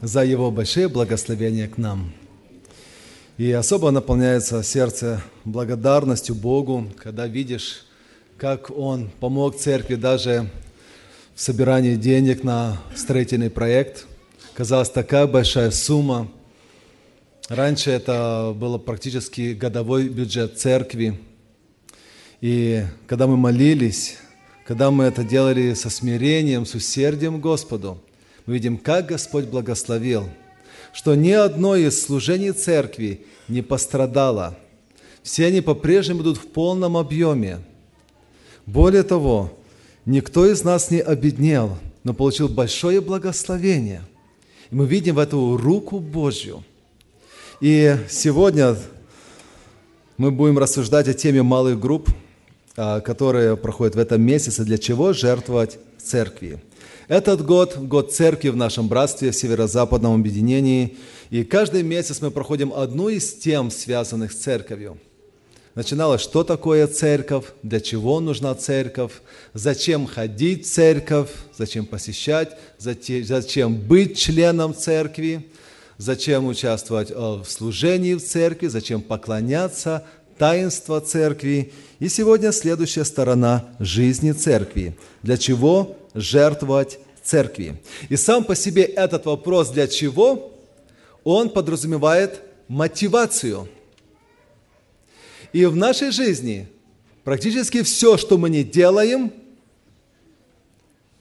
за Его большие благословения к нам. И особо наполняется сердце благодарностью Богу, когда видишь, как Он помог церкви даже в собирании денег на строительный проект. Казалось, такая большая сумма. Раньше это был практически годовой бюджет церкви. И когда мы молились, когда мы это делали со смирением, с усердием Господу, мы видим, как Господь благословил, что ни одно из служений церкви не пострадало. Все они по-прежнему идут в полном объеме. Более того, никто из нас не обеднел, но получил большое благословение. И мы видим в эту руку Божью. И сегодня мы будем рассуждать о теме малых групп, а, которые проходят в этом месяце, для чего жертвовать церкви. Этот год – год церкви в нашем братстве, в северо-западном объединении. И каждый месяц мы проходим одну из тем, связанных с церковью. Начиналось, что такое церковь, для чего нужна церковь, зачем ходить в церковь, зачем посещать, зачем быть членом церкви, зачем участвовать э, в служении в церкви, зачем поклоняться, таинство церкви. И сегодня следующая сторона жизни церкви. Для чего жертвовать церкви. И сам по себе этот вопрос «для чего?» он подразумевает мотивацию. И в нашей жизни практически все, что мы не делаем,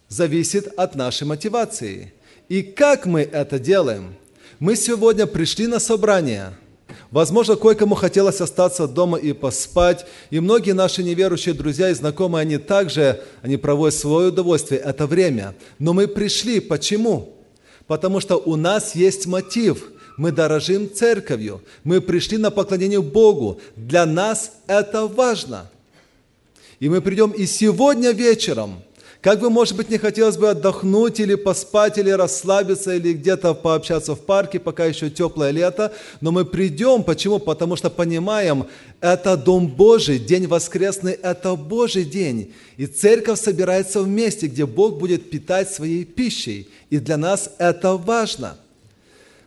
зависит от нашей мотивации. И как мы это делаем? Мы сегодня пришли на собрание – Возможно, кое-кому хотелось остаться дома и поспать. И многие наши неверующие друзья и знакомые, они также, они проводят свое удовольствие, это время. Но мы пришли. Почему? Потому что у нас есть мотив. Мы дорожим церковью. Мы пришли на поклонение Богу. Для нас это важно. И мы придем и сегодня вечером – как бы, может быть, не хотелось бы отдохнуть или поспать, или расслабиться, или где-то пообщаться в парке, пока еще теплое лето, но мы придем. Почему? Потому что понимаем, это Дом Божий, день воскресный – это Божий день. И церковь собирается вместе, где Бог будет питать своей пищей. И для нас это важно.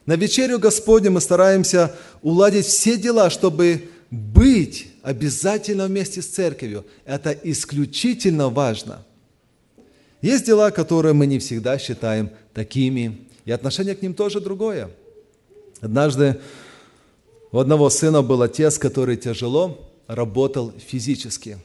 На вечерю Господню мы стараемся уладить все дела, чтобы быть обязательно вместе с церковью. Это исключительно важно – есть дела, которые мы не всегда считаем такими, и отношение к ним тоже другое. Однажды у одного сына был отец, который тяжело работал физически.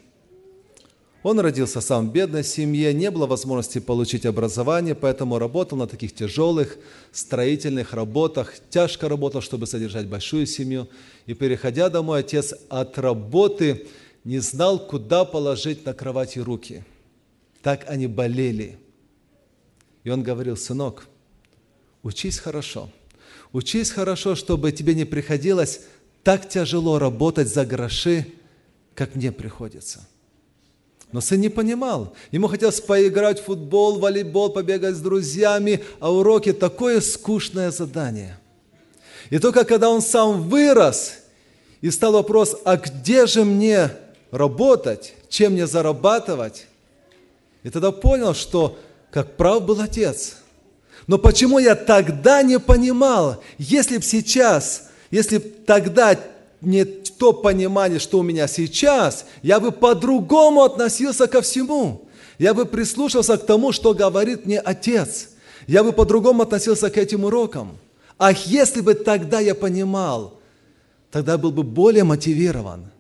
Он родился сам в бедной семье, не было возможности получить образование, поэтому работал на таких тяжелых строительных работах, тяжко работал, чтобы содержать большую семью. И переходя домой, отец от работы не знал, куда положить на кровати руки – так они болели. И он говорил, сынок, учись хорошо. Учись хорошо, чтобы тебе не приходилось так тяжело работать за гроши, как мне приходится. Но сын не понимал. Ему хотелось поиграть в футбол, волейбол, побегать с друзьями, а уроки – такое скучное задание. И только когда он сам вырос, и стал вопрос, а где же мне работать, чем мне зарабатывать, и тогда понял, что как прав был отец. Но почему я тогда не понимал, если бы сейчас, если бы тогда не то понимание, что у меня сейчас, я бы по-другому относился ко всему. Я бы прислушался к тому, что говорит мне отец. Я бы по-другому относился к этим урокам. Ах, если бы тогда я понимал, тогда был бы более мотивирован –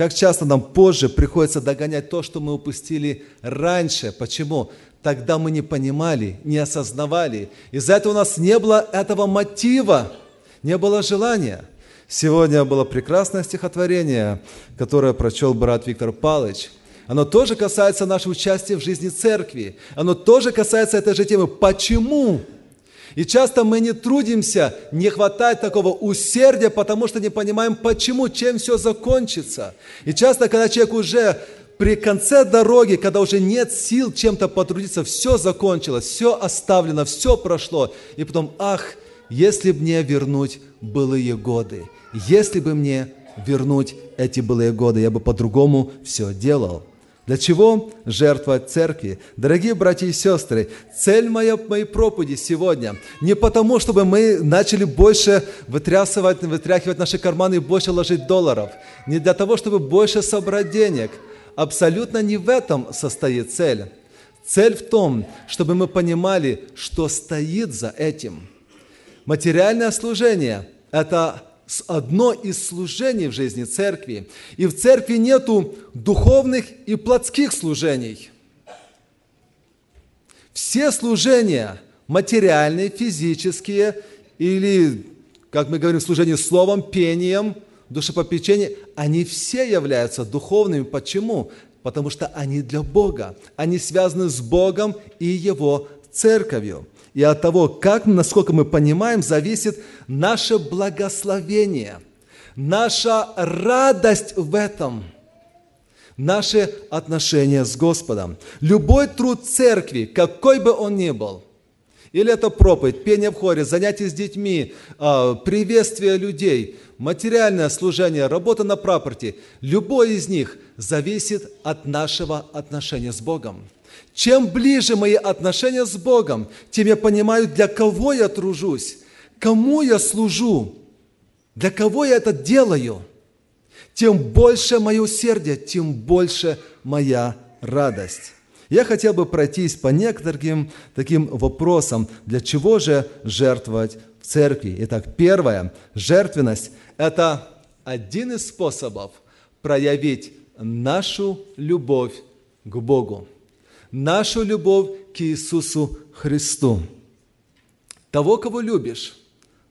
как часто нам позже приходится догонять то, что мы упустили раньше. Почему? Тогда мы не понимали, не осознавали. Из-за этого у нас не было этого мотива, не было желания. Сегодня было прекрасное стихотворение, которое прочел брат Виктор Палыч. Оно тоже касается нашего участия в жизни церкви. Оно тоже касается этой же темы. Почему? И часто мы не трудимся, не хватает такого усердия, потому что не понимаем, почему, чем все закончится. И часто, когда человек уже при конце дороги, когда уже нет сил чем-то потрудиться, все закончилось, все оставлено, все прошло. И потом, ах, если бы мне вернуть былые годы, если бы мне вернуть эти былые годы, я бы по-другому все делал. Для чего жертвовать церкви? Дорогие братья и сестры, цель моя, моей проповеди сегодня не потому, чтобы мы начали больше вытрясывать, вытряхивать наши карманы и больше ложить долларов. Не для того, чтобы больше собрать денег. Абсолютно не в этом состоит цель. Цель в том, чтобы мы понимали, что стоит за этим. Материальное служение – это одно из служений в жизни церкви. И в церкви нету духовных и плотских служений. Все служения, материальные, физические или, как мы говорим, служение словом, пением, душепопечение, они все являются духовными. Почему? Потому что они для Бога. Они связаны с Богом и Его церковью. И от того, как, насколько мы понимаем, зависит наше благословение, наша радость в этом, наше отношение с Господом. Любой труд церкви, какой бы он ни был, или это проповедь, пение в хоре, занятия с детьми, а, приветствие людей, материальное служение, работа на прапорте, любой из них зависит от нашего отношения с Богом. Чем ближе мои отношения с Богом, тем я понимаю, для кого я тружусь, кому я служу, для кого я это делаю. Тем больше мое усердие, тем больше моя радость. Я хотел бы пройтись по некоторым таким вопросам, для чего же жертвовать в церкви. Итак, первое, жертвенность – это один из способов проявить нашу любовь к Богу нашу любовь к Иисусу Христу. Того, кого любишь,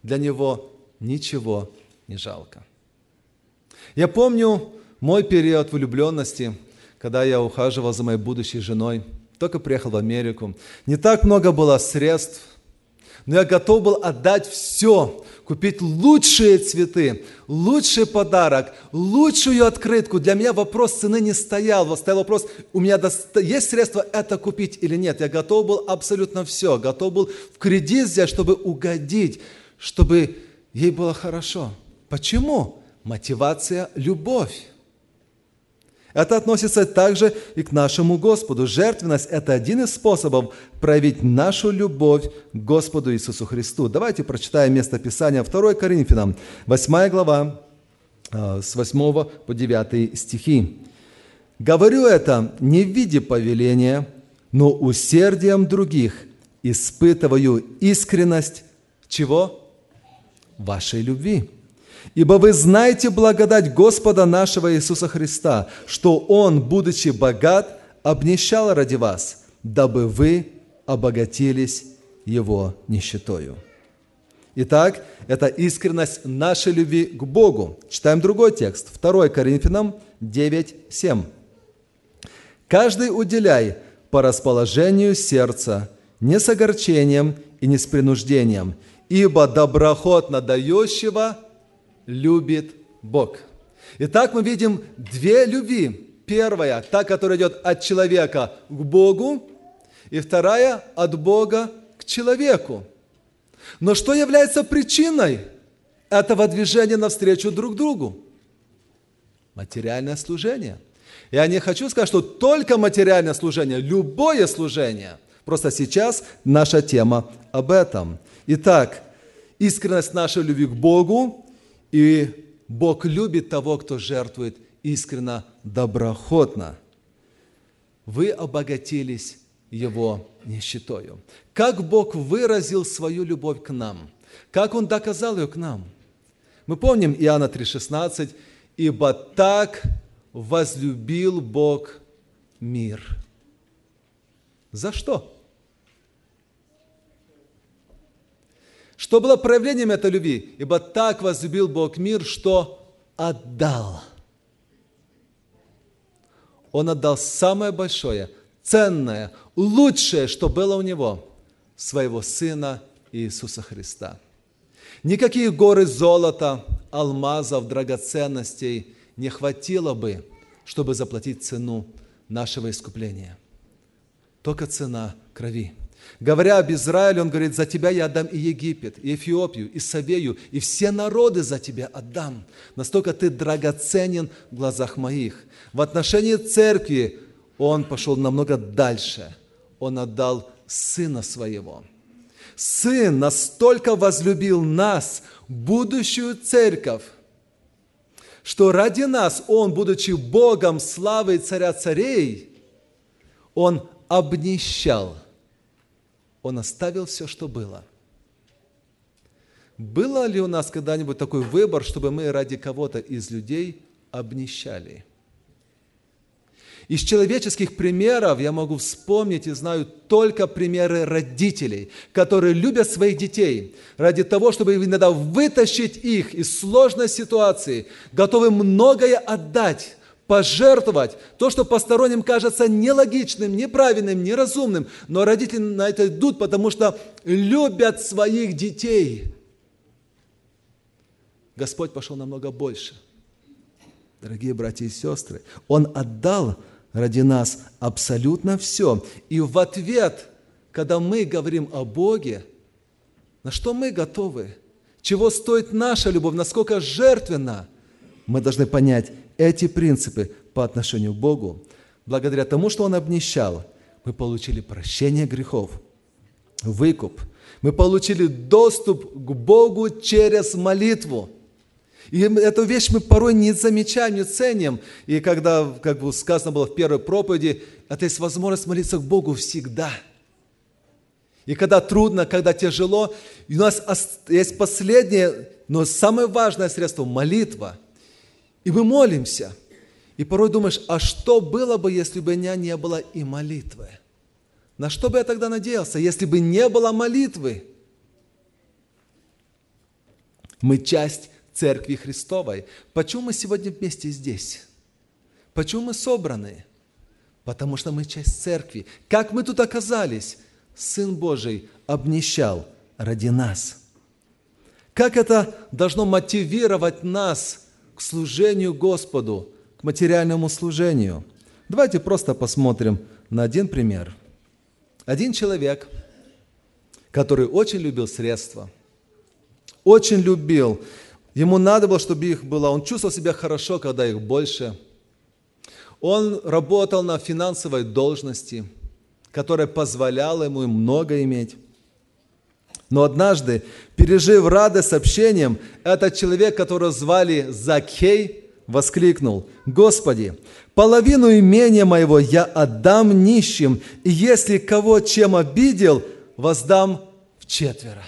для Него ничего не жалко. Я помню мой период влюбленности, когда я ухаживал за моей будущей женой, только приехал в Америку. Не так много было средств, но я готов был отдать все, купить лучшие цветы, лучший подарок, лучшую открытку. Для меня вопрос цены не стоял. Стоял вопрос, у меня есть средства это купить или нет. Я готов был абсолютно все. Готов был в кредит взять, чтобы угодить, чтобы ей было хорошо. Почему? Мотивация – любовь. Это относится также и к нашему Господу. Жертвенность – это один из способов проявить нашу любовь к Господу Иисусу Христу. Давайте прочитаем место Писания 2 Коринфянам, 8 глава, а, с 8 по 9 стихи. «Говорю это не в виде повеления, но усердием других испытываю искренность чего? Вашей любви» Ибо вы знаете благодать Господа нашего Иисуса Христа, что Он, будучи богат, обнищал ради вас, дабы вы обогатились Его нищетою. Итак, это искренность нашей любви к Богу. Читаем другой текст, 2 Коринфянам 9, 7. «Каждый уделяй по расположению сердца, не с огорчением и не с принуждением, ибо доброхотно дающего – любит Бог. Итак, мы видим две любви. Первая, та, которая идет от человека к Богу, и вторая от Бога к человеку. Но что является причиной этого движения навстречу друг другу? Материальное служение. Я не хочу сказать, что только материальное служение, любое служение. Просто сейчас наша тема об этом. Итак, искренность нашей любви к Богу и Бог любит того, кто жертвует искренно, доброхотно. Вы обогатились Его нищетою. Как Бог выразил свою любовь к нам? Как Он доказал ее к нам? Мы помним Иоанна 3,16, «Ибо так возлюбил Бог мир». За что? Что было проявлением этой любви? Ибо так возлюбил Бог мир, что отдал. Он отдал самое большое, ценное, лучшее, что было у Него, своего Сына Иисуса Христа. Никакие горы золота, алмазов, драгоценностей не хватило бы, чтобы заплатить цену нашего искупления. Только цена крови – Говоря об Израиле, он говорит, за тебя я отдам и Египет, и Эфиопию, и Савею, и все народы за тебя отдам. Настолько ты драгоценен в глазах моих. В отношении церкви Он пошел намного дальше. Он отдал Сына Своего. Сын настолько возлюбил нас, будущую церковь, что ради нас Он, будучи Богом славы царя царей, Он обнищал. Он оставил все, что было. Было ли у нас когда-нибудь такой выбор, чтобы мы ради кого-то из людей обнищали? Из человеческих примеров я могу вспомнить и знаю только примеры родителей, которые любят своих детей ради того, чтобы иногда вытащить их из сложной ситуации, готовы многое отдать, пожертвовать то, что посторонним кажется нелогичным, неправильным, неразумным, но родители на это идут, потому что любят своих детей. Господь пошел намного больше. Дорогие братья и сестры, Он отдал ради нас абсолютно все. И в ответ, когда мы говорим о Боге, на что мы готовы, чего стоит наша любовь, насколько жертвенна, мы должны понять эти принципы по отношению к Богу. Благодаря тому, что Он обнищал, мы получили прощение грехов, выкуп. Мы получили доступ к Богу через молитву – и эту вещь мы порой не замечаем, не ценим. И когда, как бы сказано было в первой проповеди, это есть возможность молиться к Богу всегда. И когда трудно, когда тяжело, у нас есть последнее, но самое важное средство – молитва. И мы молимся. И порой думаешь, а что было бы, если бы меня не было и молитвы? На что бы я тогда надеялся, если бы не было молитвы? Мы часть Церкви Христовой. Почему мы сегодня вместе здесь? Почему мы собраны? Потому что мы часть Церкви. Как мы тут оказались? Сын Божий обнищал ради нас. Как это должно мотивировать нас к служению Господу, к материальному служению? Давайте просто посмотрим на один пример. Один человек, который очень любил средства, очень любил Ему надо было, чтобы их было. Он чувствовал себя хорошо, когда их больше. Он работал на финансовой должности, которая позволяла ему много иметь. Но однажды, пережив радость общением, этот человек, которого звали Закей, воскликнул, «Господи, половину имения моего я отдам нищим, и если кого чем обидел, воздам в четверо».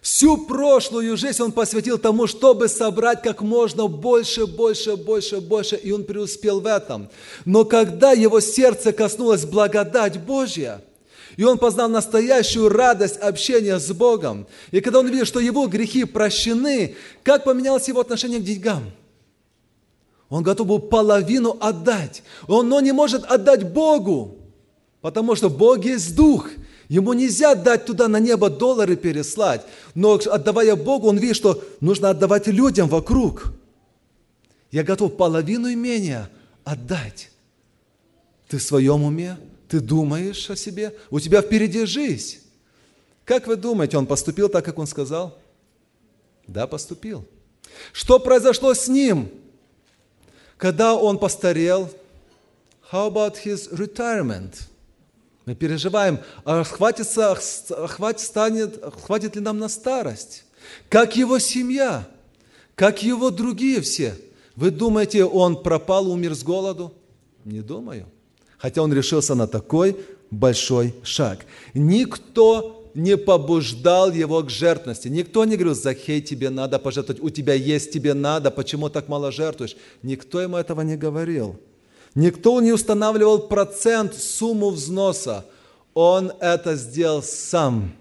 Всю прошлую жизнь он посвятил тому, чтобы собрать как можно больше, больше, больше, больше, и он преуспел в этом. Но когда его сердце коснулось благодать Божья, и он познал настоящую радость общения с Богом, и когда он видел, что его грехи прощены, как поменялось его отношение к деньгам? Он готов был половину отдать, он но не может отдать Богу, потому что Бог есть Дух – Ему нельзя дать туда на небо доллары переслать. Но отдавая Богу, он видит, что нужно отдавать людям вокруг. Я готов половину имения отдать. Ты в своем уме? Ты думаешь о себе? У тебя впереди жизнь. Как вы думаете, он поступил так, как он сказал? Да, поступил. Что произошло с ним, когда он постарел? How about his retirement? Мы переживаем, а хватится, хватит, станет, хватит ли нам на старость? Как его семья? Как его другие все? Вы думаете, он пропал, умер с голоду? Не думаю. Хотя он решился на такой большой шаг. Никто не побуждал его к жертвности. Никто не говорил, Захей, тебе надо пожертвовать, у тебя есть, тебе надо, почему так мало жертвуешь? Никто ему этого не говорил. Никто не устанавливал процент, сумму взноса. Он это сделал сам.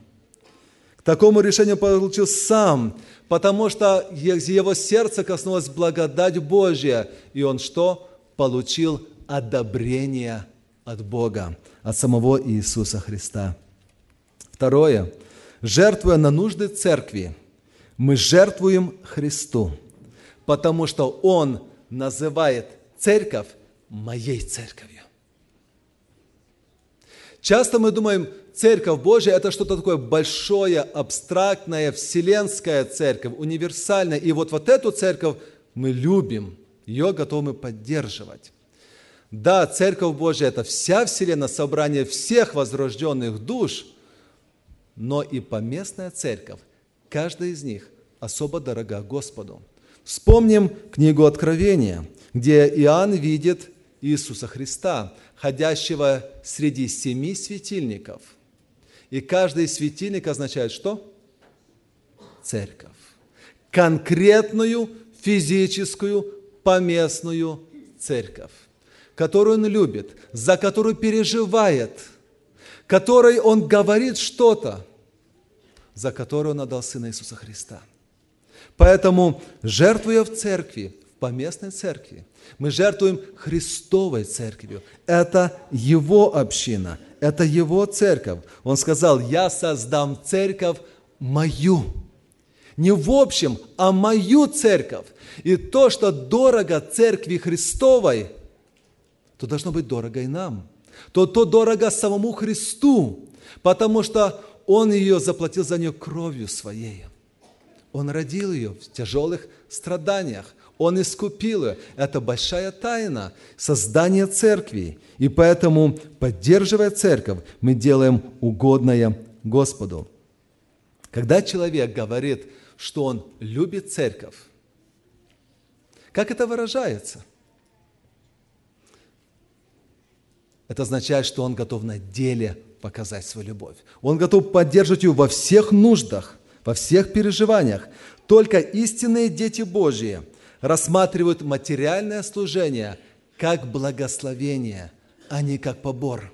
К такому решению получил сам, потому что его сердце коснулось благодать Божья, и он что? Получил одобрение от Бога, от самого Иисуса Христа. Второе. Жертвуя на нужды церкви, мы жертвуем Христу, потому что Он называет церковь моей церковью. Часто мы думаем, церковь Божья – это что-то такое большое, абстрактное, вселенская церковь, универсальная. И вот, вот эту церковь мы любим, ее готовы поддерживать. Да, Церковь Божья – это вся вселенная, собрание всех возрожденных душ, но и поместная церковь, каждая из них особо дорога Господу. Вспомним книгу Откровения, где Иоанн видит Иисуса Христа, ходящего среди семи светильников. И каждый светильник означает что? Церковь. Конкретную физическую поместную церковь которую он любит, за которую переживает, которой он говорит что-то, за которую он отдал Сына Иисуса Христа. Поэтому, жертвуя в церкви, в поместной церкви, мы жертвуем Христовой церковью. Это Его община, это Его церковь. Он сказал, я создам церковь мою. Не в общем, а мою церковь. И то, что дорого церкви Христовой – то должно быть дорого и нам. То, то дорого самому Христу, потому что Он ее заплатил за нее кровью Своей. Он родил ее в тяжелых страданиях. Он искупил ее. Это большая тайна создания церкви. И поэтому, поддерживая церковь, мы делаем угодное Господу. Когда человек говорит, что он любит церковь, как это выражается? Это означает, что он готов на деле показать свою любовь. Он готов поддерживать ее во всех нуждах, во всех переживаниях. Только истинные дети Божьи рассматривают материальное служение как благословение, а не как побор.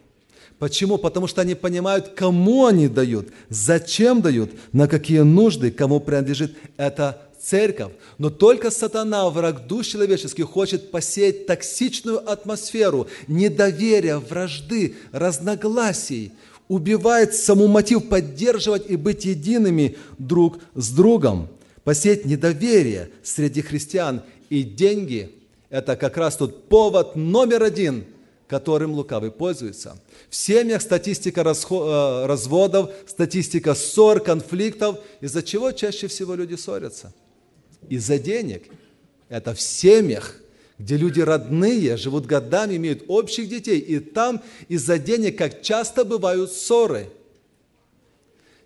Почему? Потому что они понимают, кому они дают, зачем дают, на какие нужды, кому принадлежит это церковь. Но только сатана, враг душ человеческих, хочет посеять токсичную атмосферу недоверия, вражды, разногласий, убивает саму мотив поддерживать и быть едиными друг с другом, посеять недоверие среди христиан. И деньги – это как раз тот повод номер один, которым лукавый пользуется. В семьях статистика э, разводов, статистика ссор, конфликтов, из-за чего чаще всего люди ссорятся – из-за денег. Это в семьях, где люди родные, живут годами, имеют общих детей, и там из-за денег, как часто бывают ссоры.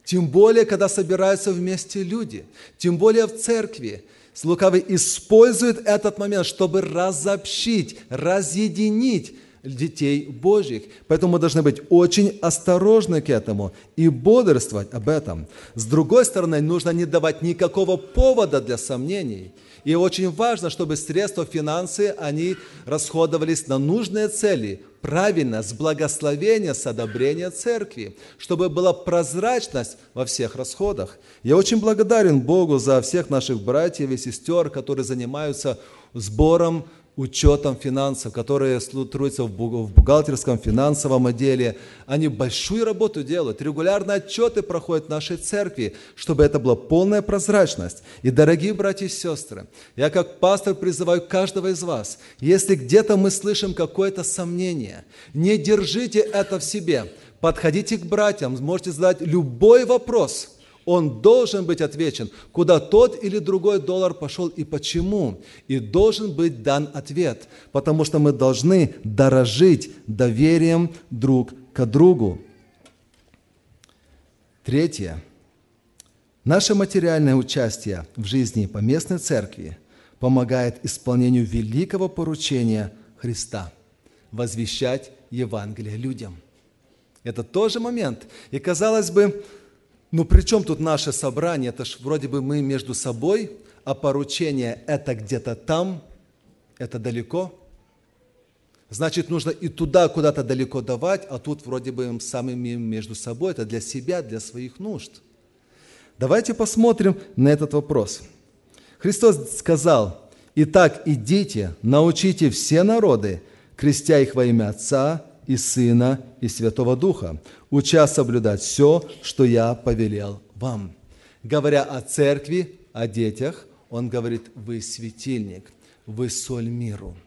Тем более, когда собираются вместе люди, тем более в церкви. Лукавый использует этот момент, чтобы разобщить, разъединить детей Божьих. Поэтому мы должны быть очень осторожны к этому и бодрствовать об этом. С другой стороны, нужно не давать никакого повода для сомнений. И очень важно, чтобы средства, финансы, они расходовались на нужные цели, правильно, с благословения, с одобрения церкви, чтобы была прозрачность во всех расходах. Я очень благодарен Богу за всех наших братьев и сестер, которые занимаются сбором учетом финансов, которые трудятся в бухгалтерском, финансовом отделе. Они большую работу делают, регулярно отчеты проходят в нашей церкви, чтобы это была полная прозрачность. И, дорогие братья и сестры, я как пастор призываю каждого из вас, если где-то мы слышим какое-то сомнение, не держите это в себе, подходите к братьям, можете задать любой вопрос – он должен быть отвечен, куда тот или другой доллар пошел и почему. И должен быть дан ответ, потому что мы должны дорожить доверием друг к другу. Третье. Наше материальное участие в жизни поместной церкви помогает исполнению великого поручения Христа – возвещать Евангелие людям. Это тоже момент. И казалось бы, ну при чем тут наше собрание? Это ж вроде бы мы между собой, а поручение это где-то там, это далеко. Значит, нужно и туда куда-то далеко давать, а тут вроде бы самими между собой, это для себя, для своих нужд. Давайте посмотрим на этот вопрос. Христос сказал, «Итак, идите, научите все народы, крестя их во имя Отца и Сына и Святого Духа, уча соблюдать все, что я повелел вам». Говоря о церкви, о детях, он говорит, вы светильник, вы соль миру.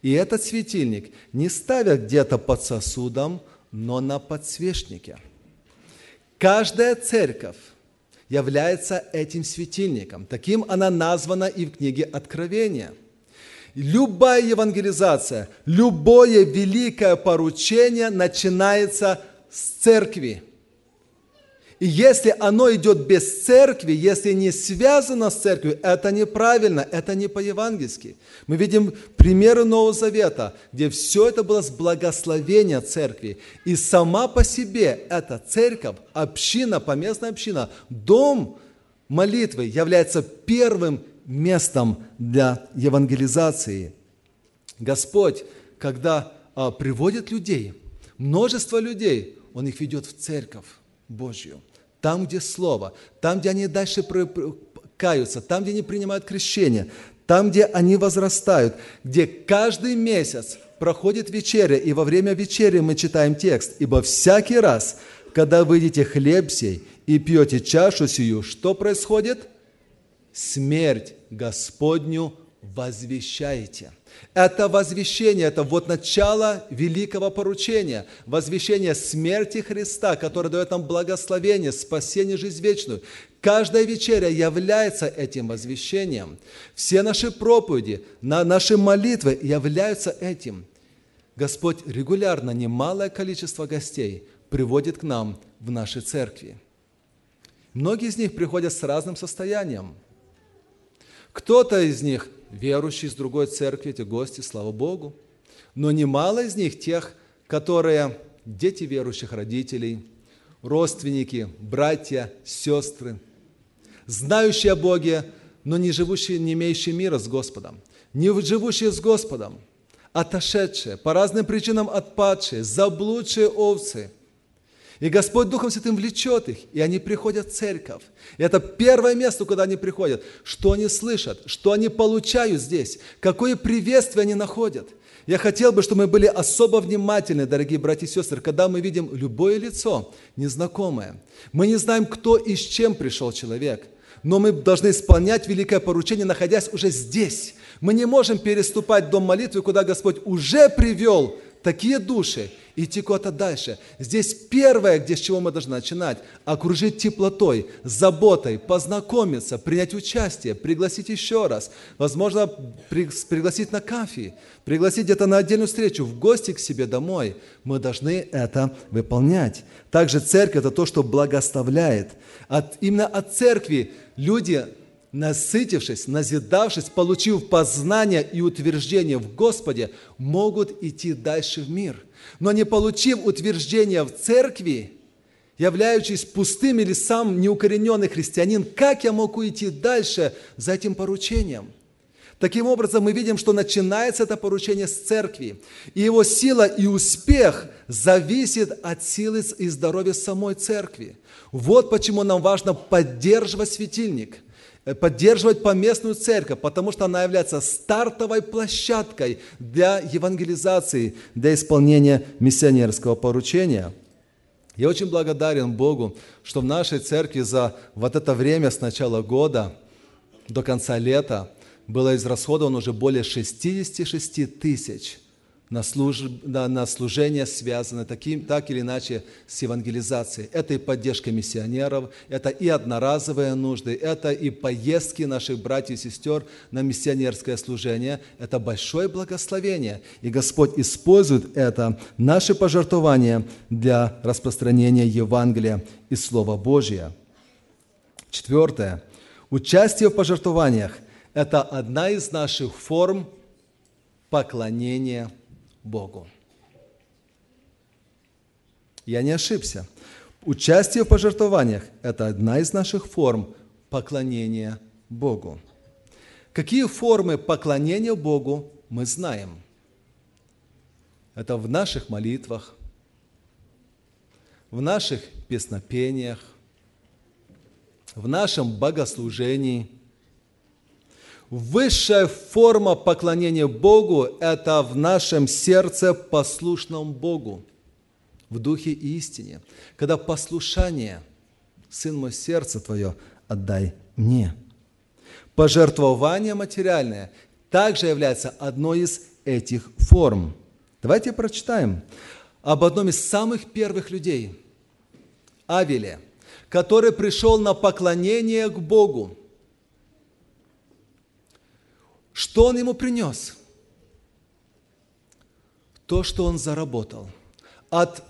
И этот светильник не ставят где-то под сосудом, но на подсвечнике. Каждая церковь является этим светильником. Таким она названа и в книге Откровения – Любая евангелизация, любое великое поручение начинается с церкви. И если оно идет без церкви, если не связано с церковью, это неправильно, это не по-евангельски. Мы видим примеры Нового Завета, где все это было с благословения церкви. И сама по себе эта церковь, община, поместная община, дом молитвы является первым местом для евангелизации. Господь, когда а, приводит людей, множество людей, Он их ведет в церковь Божью – там, где Слово, там, где они дальше каются, там, где они принимают крещение, там, где они возрастают, где каждый месяц проходит вечеря, и во время вечери мы читаем текст, «Ибо всякий раз, когда вы едите хлеб сей и пьете чашу сию, что происходит? Смерть Господню возвещаете». Это возвещение, это вот начало великого поручения, возвещение смерти Христа, которое дает нам благословение, спасение, жизнь вечную. Каждая вечеря является этим возвещением. Все наши проповеди, наши молитвы являются этим. Господь регулярно немалое количество гостей приводит к нам в наши церкви. Многие из них приходят с разным состоянием. Кто-то из них – верующие из другой церкви, эти гости, слава Богу. Но немало из них тех, которые дети верующих родителей, родственники, братья, сестры, знающие о Боге, но не живущие, не имеющие мира с Господом, не живущие с Господом, отошедшие, по разным причинам отпадшие, заблудшие овцы – и Господь Духом Святым влечет их, и они приходят в церковь. И это первое место, куда они приходят. Что они слышат, что они получают здесь, какое приветствие они находят. Я хотел бы, чтобы мы были особо внимательны, дорогие братья и сестры, когда мы видим любое лицо, незнакомое. Мы не знаем, кто и с чем пришел человек, но мы должны исполнять великое поручение, находясь уже здесь. Мы не можем переступать дом молитвы, куда Господь уже привел такие души, идти куда-то дальше. Здесь первое, где с чего мы должны начинать, окружить теплотой, заботой, познакомиться, принять участие, пригласить еще раз, возможно, пригласить на кафе, пригласить где-то на отдельную встречу, в гости к себе домой. Мы должны это выполнять. Также церковь – это то, что благоставляет. От, именно от церкви люди насытившись, назидавшись, получив познание и утверждение в Господе, могут идти дальше в мир. Но не получив утверждения в церкви, являючись пустым или сам неукорененный христианин, как я могу идти дальше за этим поручением? Таким образом, мы видим, что начинается это поручение с церкви. И его сила и успех зависит от силы и здоровья самой церкви. Вот почему нам важно поддерживать светильник – поддерживать поместную церковь, потому что она является стартовой площадкой для евангелизации, для исполнения миссионерского поручения. Я очень благодарен Богу, что в нашей церкви за вот это время с начала года до конца лета было израсходовано уже более 66 тысяч на, служ... на, на служение, связанное таким, так или иначе с евангелизацией. Это и поддержка миссионеров, это и одноразовые нужды, это и поездки наших братьев и сестер на миссионерское служение. Это большое благословение. И Господь использует это, наши пожертвования для распространения Евангелия и Слова Божия. Четвертое. Участие в пожертвованиях – это одна из наших форм поклонения Богу. Я не ошибся. Участие в пожертвованиях – это одна из наших форм поклонения Богу. Какие формы поклонения Богу мы знаем? Это в наших молитвах, в наших песнопениях, в нашем богослужении – Высшая форма поклонения Богу – это в нашем сердце послушном Богу, в духе и истине. Когда послушание, Сын мой, сердце твое отдай мне. Пожертвование материальное также является одной из этих форм. Давайте прочитаем об одном из самых первых людей, Авеле, который пришел на поклонение к Богу – что он ему принес? то, что он заработал, от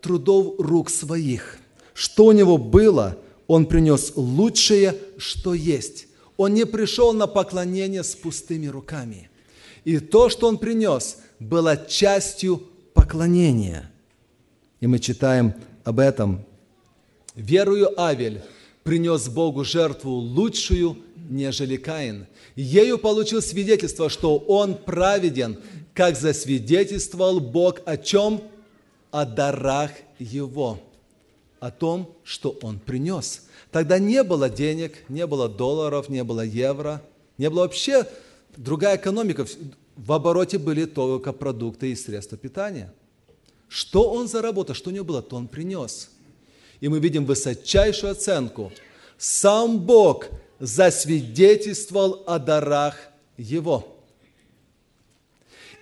трудов рук своих. Что у него было, он принес лучшее, что есть. Он не пришел на поклонение с пустыми руками. И то, что он принес, было частью поклонения. И мы читаем об этом. Верую Авель принес Богу жертву лучшую, нежели Каин. Ею получил свидетельство, что он праведен, как засвидетельствовал Бог о чем? О дарах его, о том, что он принес. Тогда не было денег, не было долларов, не было евро, не было вообще другая экономика. В обороте были только продукты и средства питания. Что он заработал, что у него было, то он принес. И мы видим высочайшую оценку. Сам Бог засвидетельствовал о дарах его.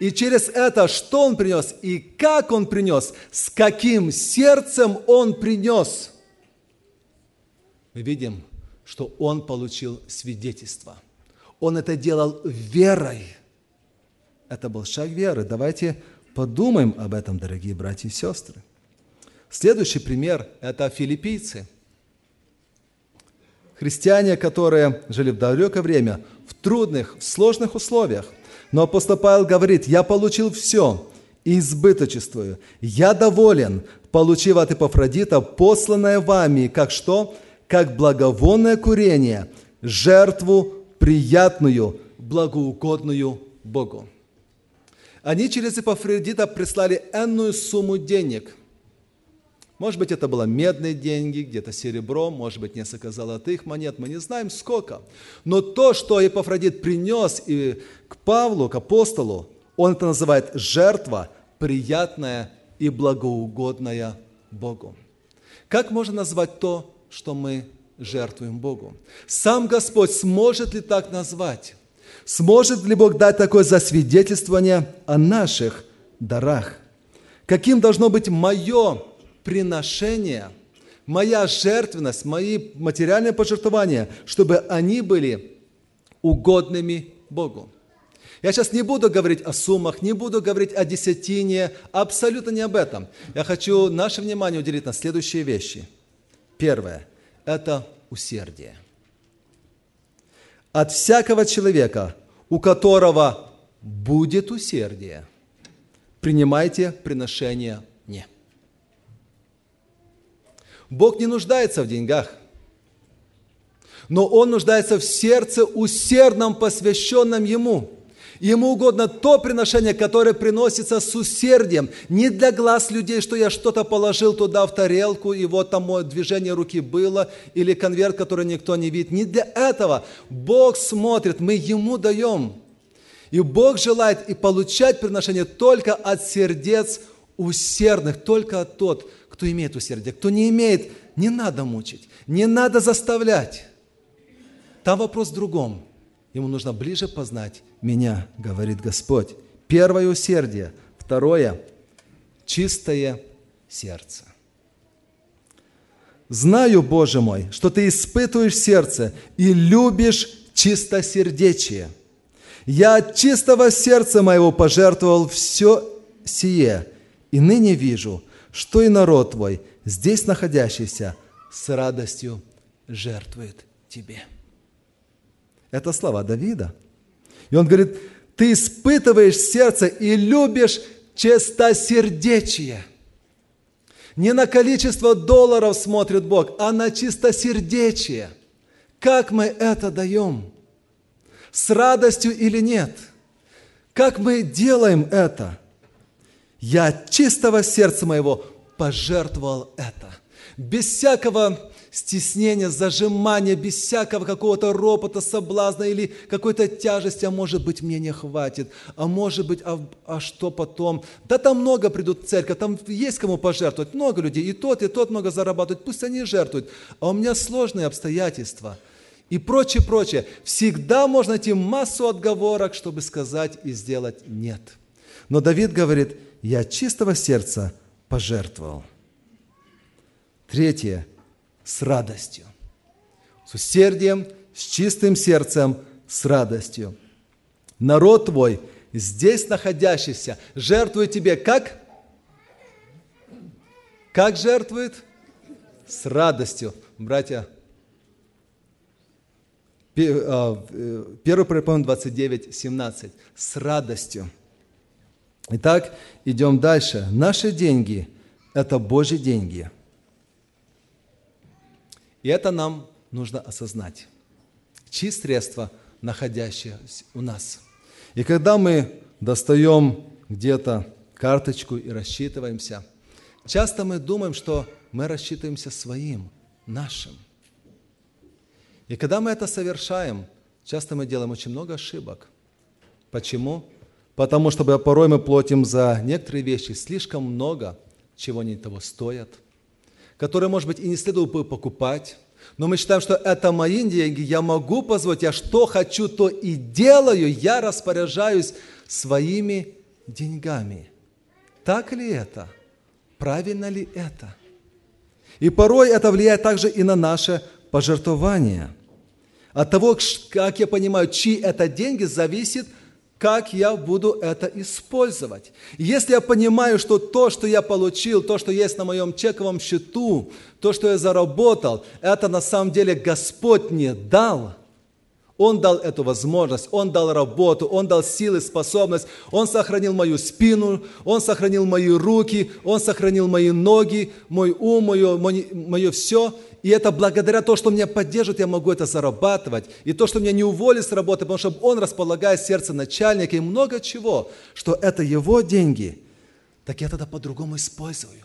И через это, что он принес и как он принес, с каким сердцем он принес, мы видим, что он получил свидетельство. Он это делал верой. Это был шаг веры. Давайте подумаем об этом, дорогие братья и сестры. Следующий пример – это филиппийцы. Христиане, которые жили в далекое время, в трудных, в сложных условиях – но апостол Павел говорит, я получил все и избыточествую. Я доволен, получив от Эпофродита посланное вами, как что? Как благовонное курение, жертву приятную, благоугодную Богу. Они через Эпофродита прислали энную сумму денег – может быть, это было медные деньги, где-то серебро, может быть, несколько золотых монет, мы не знаем сколько. Но то, что Епафродит принес и к Павлу, к апостолу, он это называет жертва, приятная и благоугодная Богу. Как можно назвать то, что мы жертвуем Богу? Сам Господь сможет ли так назвать? Сможет ли Бог дать такое засвидетельствование о наших дарах? Каким должно быть мое приношения, моя жертвенность, мои материальные пожертвования, чтобы они были угодными Богу. Я сейчас не буду говорить о суммах, не буду говорить о десятине, абсолютно не об этом. Я хочу наше внимание уделить на следующие вещи. Первое – это усердие. От всякого человека, у которого будет усердие, принимайте приношение. Бог не нуждается в деньгах, но Он нуждается в сердце усердном, посвященном Ему. Ему угодно то приношение, которое приносится с усердием, не для глаз людей, что я что-то положил туда в тарелку, и вот там мое движение руки было, или конверт, который никто не видит. Не для этого. Бог смотрит, мы Ему даем. И Бог желает и получать приношение только от сердец усердных, только от тот, кто имеет усердие. Кто не имеет, не надо мучить, не надо заставлять. Там вопрос в другом. Ему нужно ближе познать меня, говорит Господь. Первое усердие. Второе – чистое сердце. Знаю, Боже мой, что Ты испытываешь сердце и любишь чистосердечие. Я от чистого сердца моего пожертвовал все сие, и ныне вижу – что и народ твой, здесь находящийся, с радостью жертвует тебе. Это слова Давида. И он говорит, ты испытываешь сердце и любишь чистосердечие. Не на количество долларов смотрит Бог, а на чистосердечие. Как мы это даем? С радостью или нет? Как мы делаем это? Я от чистого сердца моего пожертвовал это. Без всякого стеснения, зажимания, без всякого какого-то ропота, соблазна или какой-то тяжести, а может быть мне не хватит, а может быть, а, а что потом? Да там много придут в церковь, там есть кому пожертвовать, много людей, и тот, и тот много зарабатывают, пусть они жертвуют, а у меня сложные обстоятельства и прочее, прочее. Всегда можно найти массу отговорок, чтобы сказать и сделать «нет». Но Давид говорит – я чистого сердца пожертвовал. Третье – с радостью. С усердием, с чистым сердцем, с радостью. Народ твой здесь находящийся, жертвует тебе как? Как жертвует? С радостью. Братья, 1 Паралипоменон 29, 17. С радостью. Итак, идем дальше. Наши деньги – это Божьи деньги. И это нам нужно осознать. Чьи средства, находящиеся у нас. И когда мы достаем где-то карточку и рассчитываемся, часто мы думаем, что мы рассчитываемся своим, нашим. И когда мы это совершаем, часто мы делаем очень много ошибок. Почему? Потому что порой мы платим за некоторые вещи слишком много, чего они того стоят, которые, может быть, и не следует бы покупать, но мы считаем, что это мои деньги, я могу позволить, я что хочу, то и делаю, я распоряжаюсь своими деньгами. Так ли это? Правильно ли это? И порой это влияет также и на наше пожертвование. От того, как я понимаю, чьи это деньги, зависит, как я буду это использовать. Если я понимаю, что то, что я получил, то, что есть на моем чековом счету, то, что я заработал, это на самом деле Господь мне дал – он дал эту возможность, Он дал работу, Он дал силы, способность, Он сохранил мою спину, Он сохранил мои руки, Он сохранил мои ноги, мой ум, мое, мое, мое все. И это благодаря тому, что меня поддерживает, я могу это зарабатывать. И то, что меня не уволит с работы, потому что Он располагает сердце начальника и много чего, что это Его деньги, так я тогда по-другому использую.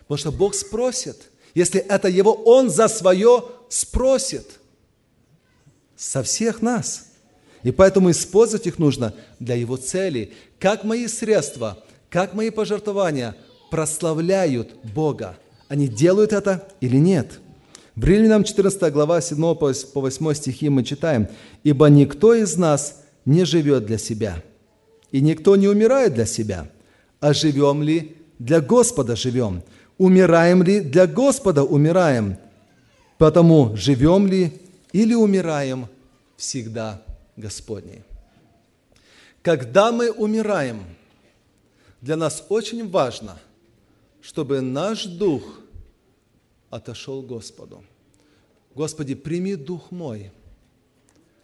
Потому что Бог спросит, если это Его, Он за свое спросит – со всех нас. И поэтому использовать их нужно для Его цели. Как мои средства, как мои пожертвования прославляют Бога. Они делают это или нет? В Римлянам 14 глава 7 по 8 стихи мы читаем, «Ибо никто из нас не живет для себя, и никто не умирает для себя. А живем ли для Господа живем? Умираем ли для Господа умираем? Потому живем ли или умираем всегда Господней. Когда мы умираем, для нас очень важно, чтобы наш дух отошел Господу. Господи, прими дух мой,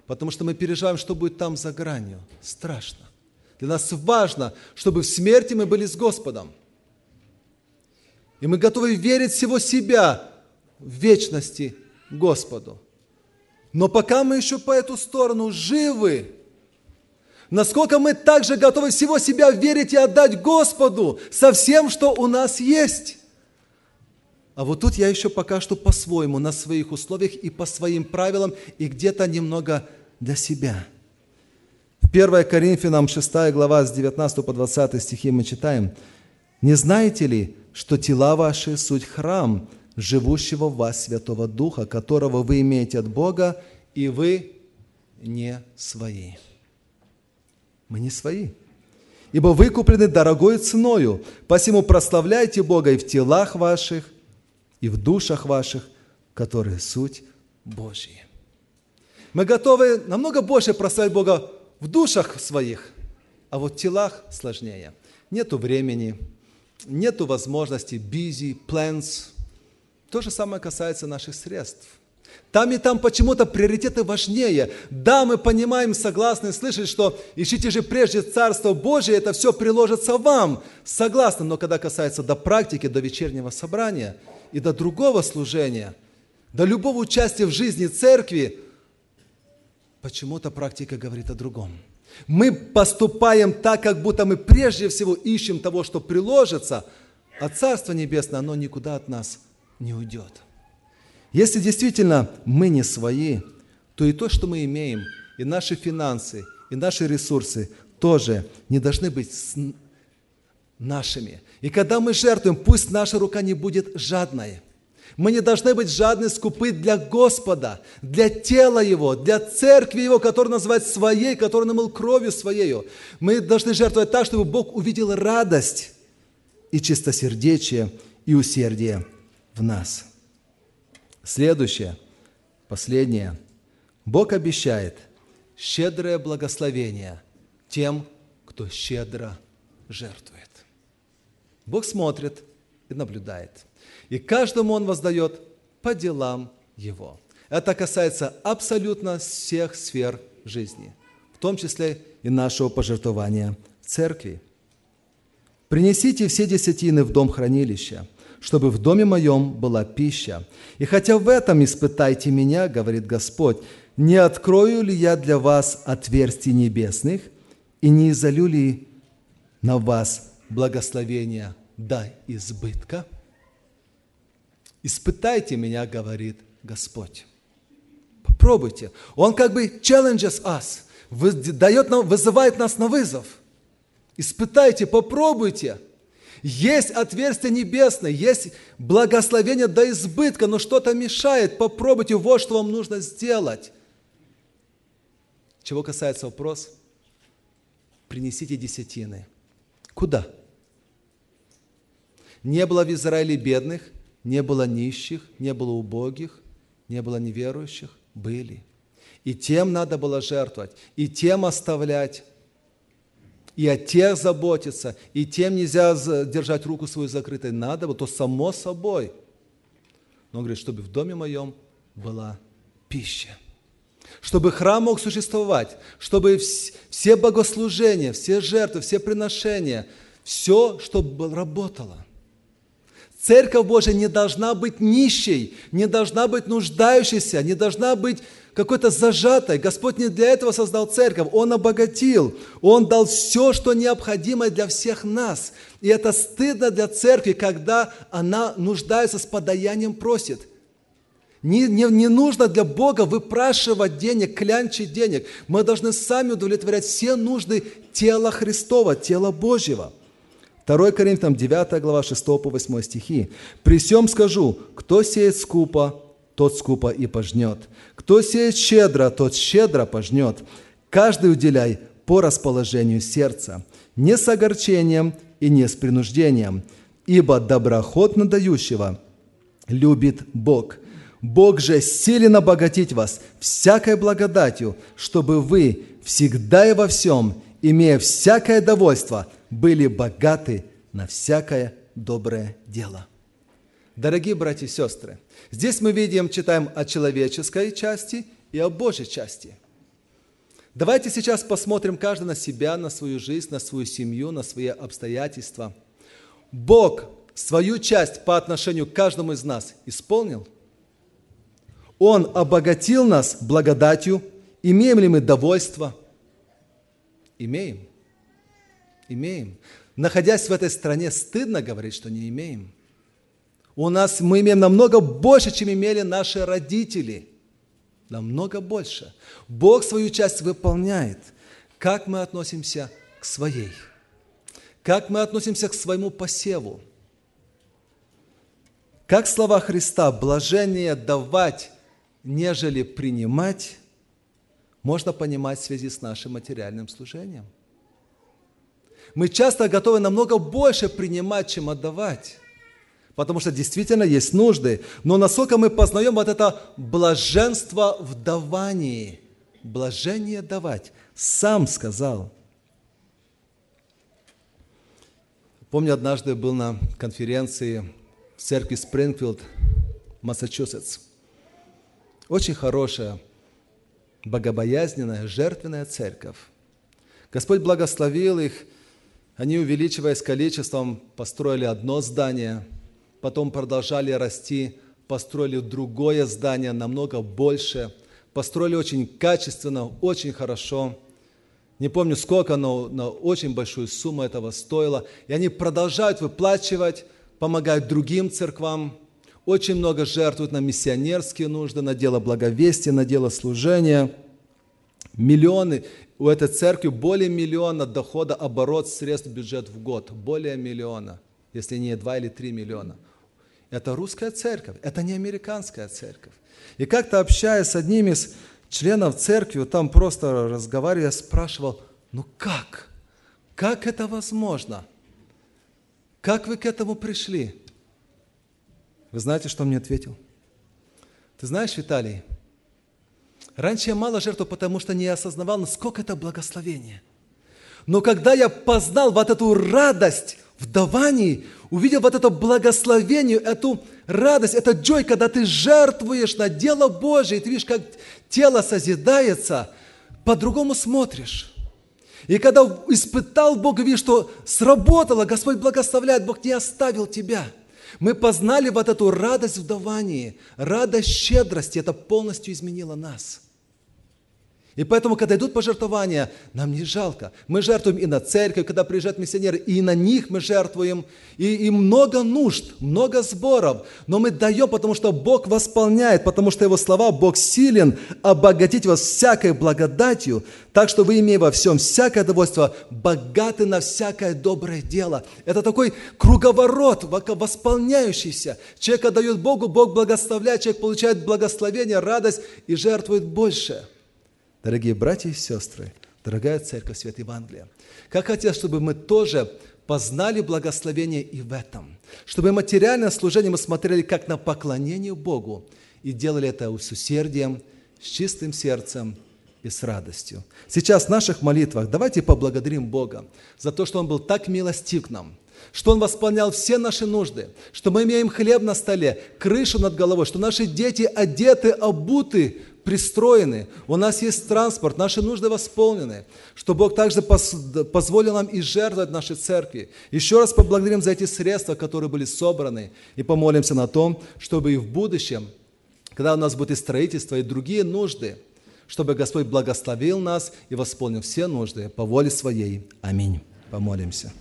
потому что мы переживаем, что будет там за гранью. Страшно. Для нас важно, чтобы в смерти мы были с Господом. И мы готовы верить всего себя в вечности Господу. Но пока мы еще по эту сторону живы, насколько мы также готовы всего себя верить и отдать Господу со всем, что у нас есть. А вот тут я еще пока что по-своему, на своих условиях и по своим правилам, и где-то немного для себя. В 1 Коринфянам 6 глава с 19 по 20 стихи мы читаем, «Не знаете ли, что тела ваши – суть храм – живущего в вас Святого Духа, которого вы имеете от Бога, и вы не свои. Мы не свои. Ибо вы куплены дорогой ценою, посему прославляйте Бога и в телах ваших, и в душах ваших, которые суть Божьи. Мы готовы намного больше прославить Бога в душах своих, а вот в телах сложнее. Нету времени, нету возможности, busy, plans – то же самое касается наших средств. Там и там почему-то приоритеты важнее. Да, мы понимаем, согласны, слышать, что ищите же прежде Царство Божие, это все приложится вам. Согласны, но когда касается до практики, до вечернего собрания и до другого служения, до любого участия в жизни церкви, почему-то практика говорит о другом. Мы поступаем так, как будто мы прежде всего ищем того, что приложится, а Царство Небесное, оно никуда от нас не уйдет. Если действительно мы не свои, то и то, что мы имеем, и наши финансы, и наши ресурсы тоже не должны быть нашими. И когда мы жертвуем, пусть наша рука не будет жадной. Мы не должны быть жадны, скупы для Господа, для тела Его, для церкви Его, которую называть своей, которую намыл кровью Своею. Мы должны жертвовать так, чтобы Бог увидел радость и чистосердечие и усердие в нас. Следующее, последнее. Бог обещает щедрое благословение тем, кто щедро жертвует. Бог смотрит и наблюдает. И каждому Он воздает по делам его. Это касается абсолютно всех сфер жизни, в том числе и нашего пожертвования в церкви. «Принесите все десятины в дом хранилища, чтобы в доме моем была пища. И хотя в этом испытайте меня, говорит Господь, не открою ли я для вас отверстий небесных и не изолю ли на вас благословения до избытка? Испытайте меня, говорит Господь. Попробуйте. Он как бы challenges us, дает нам, вызывает нас на вызов. Испытайте, попробуйте. Есть отверстие небесное, есть благословение до избытка, но что-то мешает. Попробуйте, вот что вам нужно сделать. Чего касается вопрос, принесите десятины. Куда? Не было в Израиле бедных, не было нищих, не было убогих, не было неверующих. Были. И тем надо было жертвовать, и тем оставлять, и о тех заботиться, и тем нельзя держать руку свою закрытой. Надо было, то само собой. Но он говорит, чтобы в доме моем была пища чтобы храм мог существовать, чтобы все богослужения, все жертвы, все приношения, все, чтобы работало. Церковь Божия не должна быть нищей, не должна быть нуждающейся, не должна быть какой-то зажатой. Господь не для этого создал церковь, Он обогатил, Он дал все, что необходимо для всех нас. И это стыдно для церкви, когда она нуждается с подаянием просит. Не, не, не нужно для Бога выпрашивать денег, клянчить денег. Мы должны сами удовлетворять все нужды тела Христова, тела Божьего. 2 Коринфянам 9 глава 6 по 8 стихи. «При всем скажу, кто сеет скупо, тот скупо и пожнет. Кто сеет щедро, тот щедро пожнет. Каждый уделяй по расположению сердца, не с огорчением и не с принуждением, ибо доброхотно дающего любит Бог – Бог же силен обогатить вас всякой благодатью, чтобы вы всегда и во всем, имея всякое довольство, были богаты на всякое доброе дело. Дорогие братья и сестры, здесь мы видим, читаем о человеческой части и о Божьей части. Давайте сейчас посмотрим каждый на себя, на свою жизнь, на свою семью, на свои обстоятельства. Бог свою часть по отношению к каждому из нас исполнил – он обогатил нас благодатью. Имеем ли мы довольство? Имеем. Имеем. Находясь в этой стране, стыдно говорить, что не имеем. У нас мы имеем намного больше, чем имели наши родители. Намного больше. Бог свою часть выполняет. Как мы относимся к своей? Как мы относимся к своему посеву? Как слова Христа «блажение давать нежели принимать, можно понимать в связи с нашим материальным служением. Мы часто готовы намного больше принимать, чем отдавать. Потому что действительно есть нужды. Но насколько мы познаем вот это блаженство в давании. Блажение давать. Сам сказал. Помню, однажды был на конференции в церкви Спрингфилд, Массачусетс. Очень хорошая, богобоязненная, жертвенная церковь. Господь благословил их, они, увеличиваясь количеством, построили одно здание, потом продолжали расти, построили другое здание, намного больше, построили очень качественно, очень хорошо. Не помню сколько, но, но очень большую сумму этого стоило. И они продолжают выплачивать, помогают другим церквам, очень много жертвуют на миссионерские нужды, на дело благовестия, на дело служения. Миллионы, у этой церкви более миллиона дохода, оборот средств бюджет в год. Более миллиона, если не 2 или 3 миллиона. Это русская церковь, это не американская церковь. И как-то общаясь с одним из членов церкви, там просто разговаривая, спрашивал, ну как? Как это возможно? Как вы к этому пришли? Вы знаете, что он мне ответил? Ты знаешь, Виталий, раньше я мало жертвовал, потому что не осознавал, насколько это благословение. Но когда я познал вот эту радость в давании, увидел вот это благословение, эту радость, это джой, когда ты жертвуешь на дело Божие, и ты видишь, как тело созидается, по-другому смотришь. И когда испытал Бога, видишь, что сработало, Господь благословляет, Бог не оставил тебя. Мы познали вот эту радость в давании, радость щедрости, это полностью изменило нас – и поэтому, когда идут пожертвования, нам не жалко. Мы жертвуем и на церковь, когда приезжают миссионеры, и на них мы жертвуем. И, и много нужд, много сборов. Но мы даем, потому что Бог восполняет, потому что Его слова, Бог силен обогатить вас всякой благодатью, так что вы, имея во всем всякое довольство, богаты на всякое доброе дело. Это такой круговорот, восполняющийся. Человек отдает Богу, Бог благословляет, человек получает благословение, радость и жертвует больше – Дорогие братья и сестры, дорогая церковь Свет Евангелия, как хотел, чтобы мы тоже познали благословение и в этом, чтобы материальное служение мы смотрели как на поклонение Богу и делали это с усердием, с чистым сердцем и с радостью. Сейчас в наших молитвах давайте поблагодарим Бога за то, что Он был так милостив к нам, что Он восполнял все наши нужды, что мы имеем хлеб на столе, крышу над головой, что наши дети одеты, обуты пристроены, у нас есть транспорт, наши нужды восполнены, что Бог также позволил нам и жертвовать нашей церкви. Еще раз поблагодарим за эти средства, которые были собраны, и помолимся на том, чтобы и в будущем, когда у нас будет и строительство, и другие нужды, чтобы Господь благословил нас и восполнил все нужды по воле Своей. Аминь. Помолимся.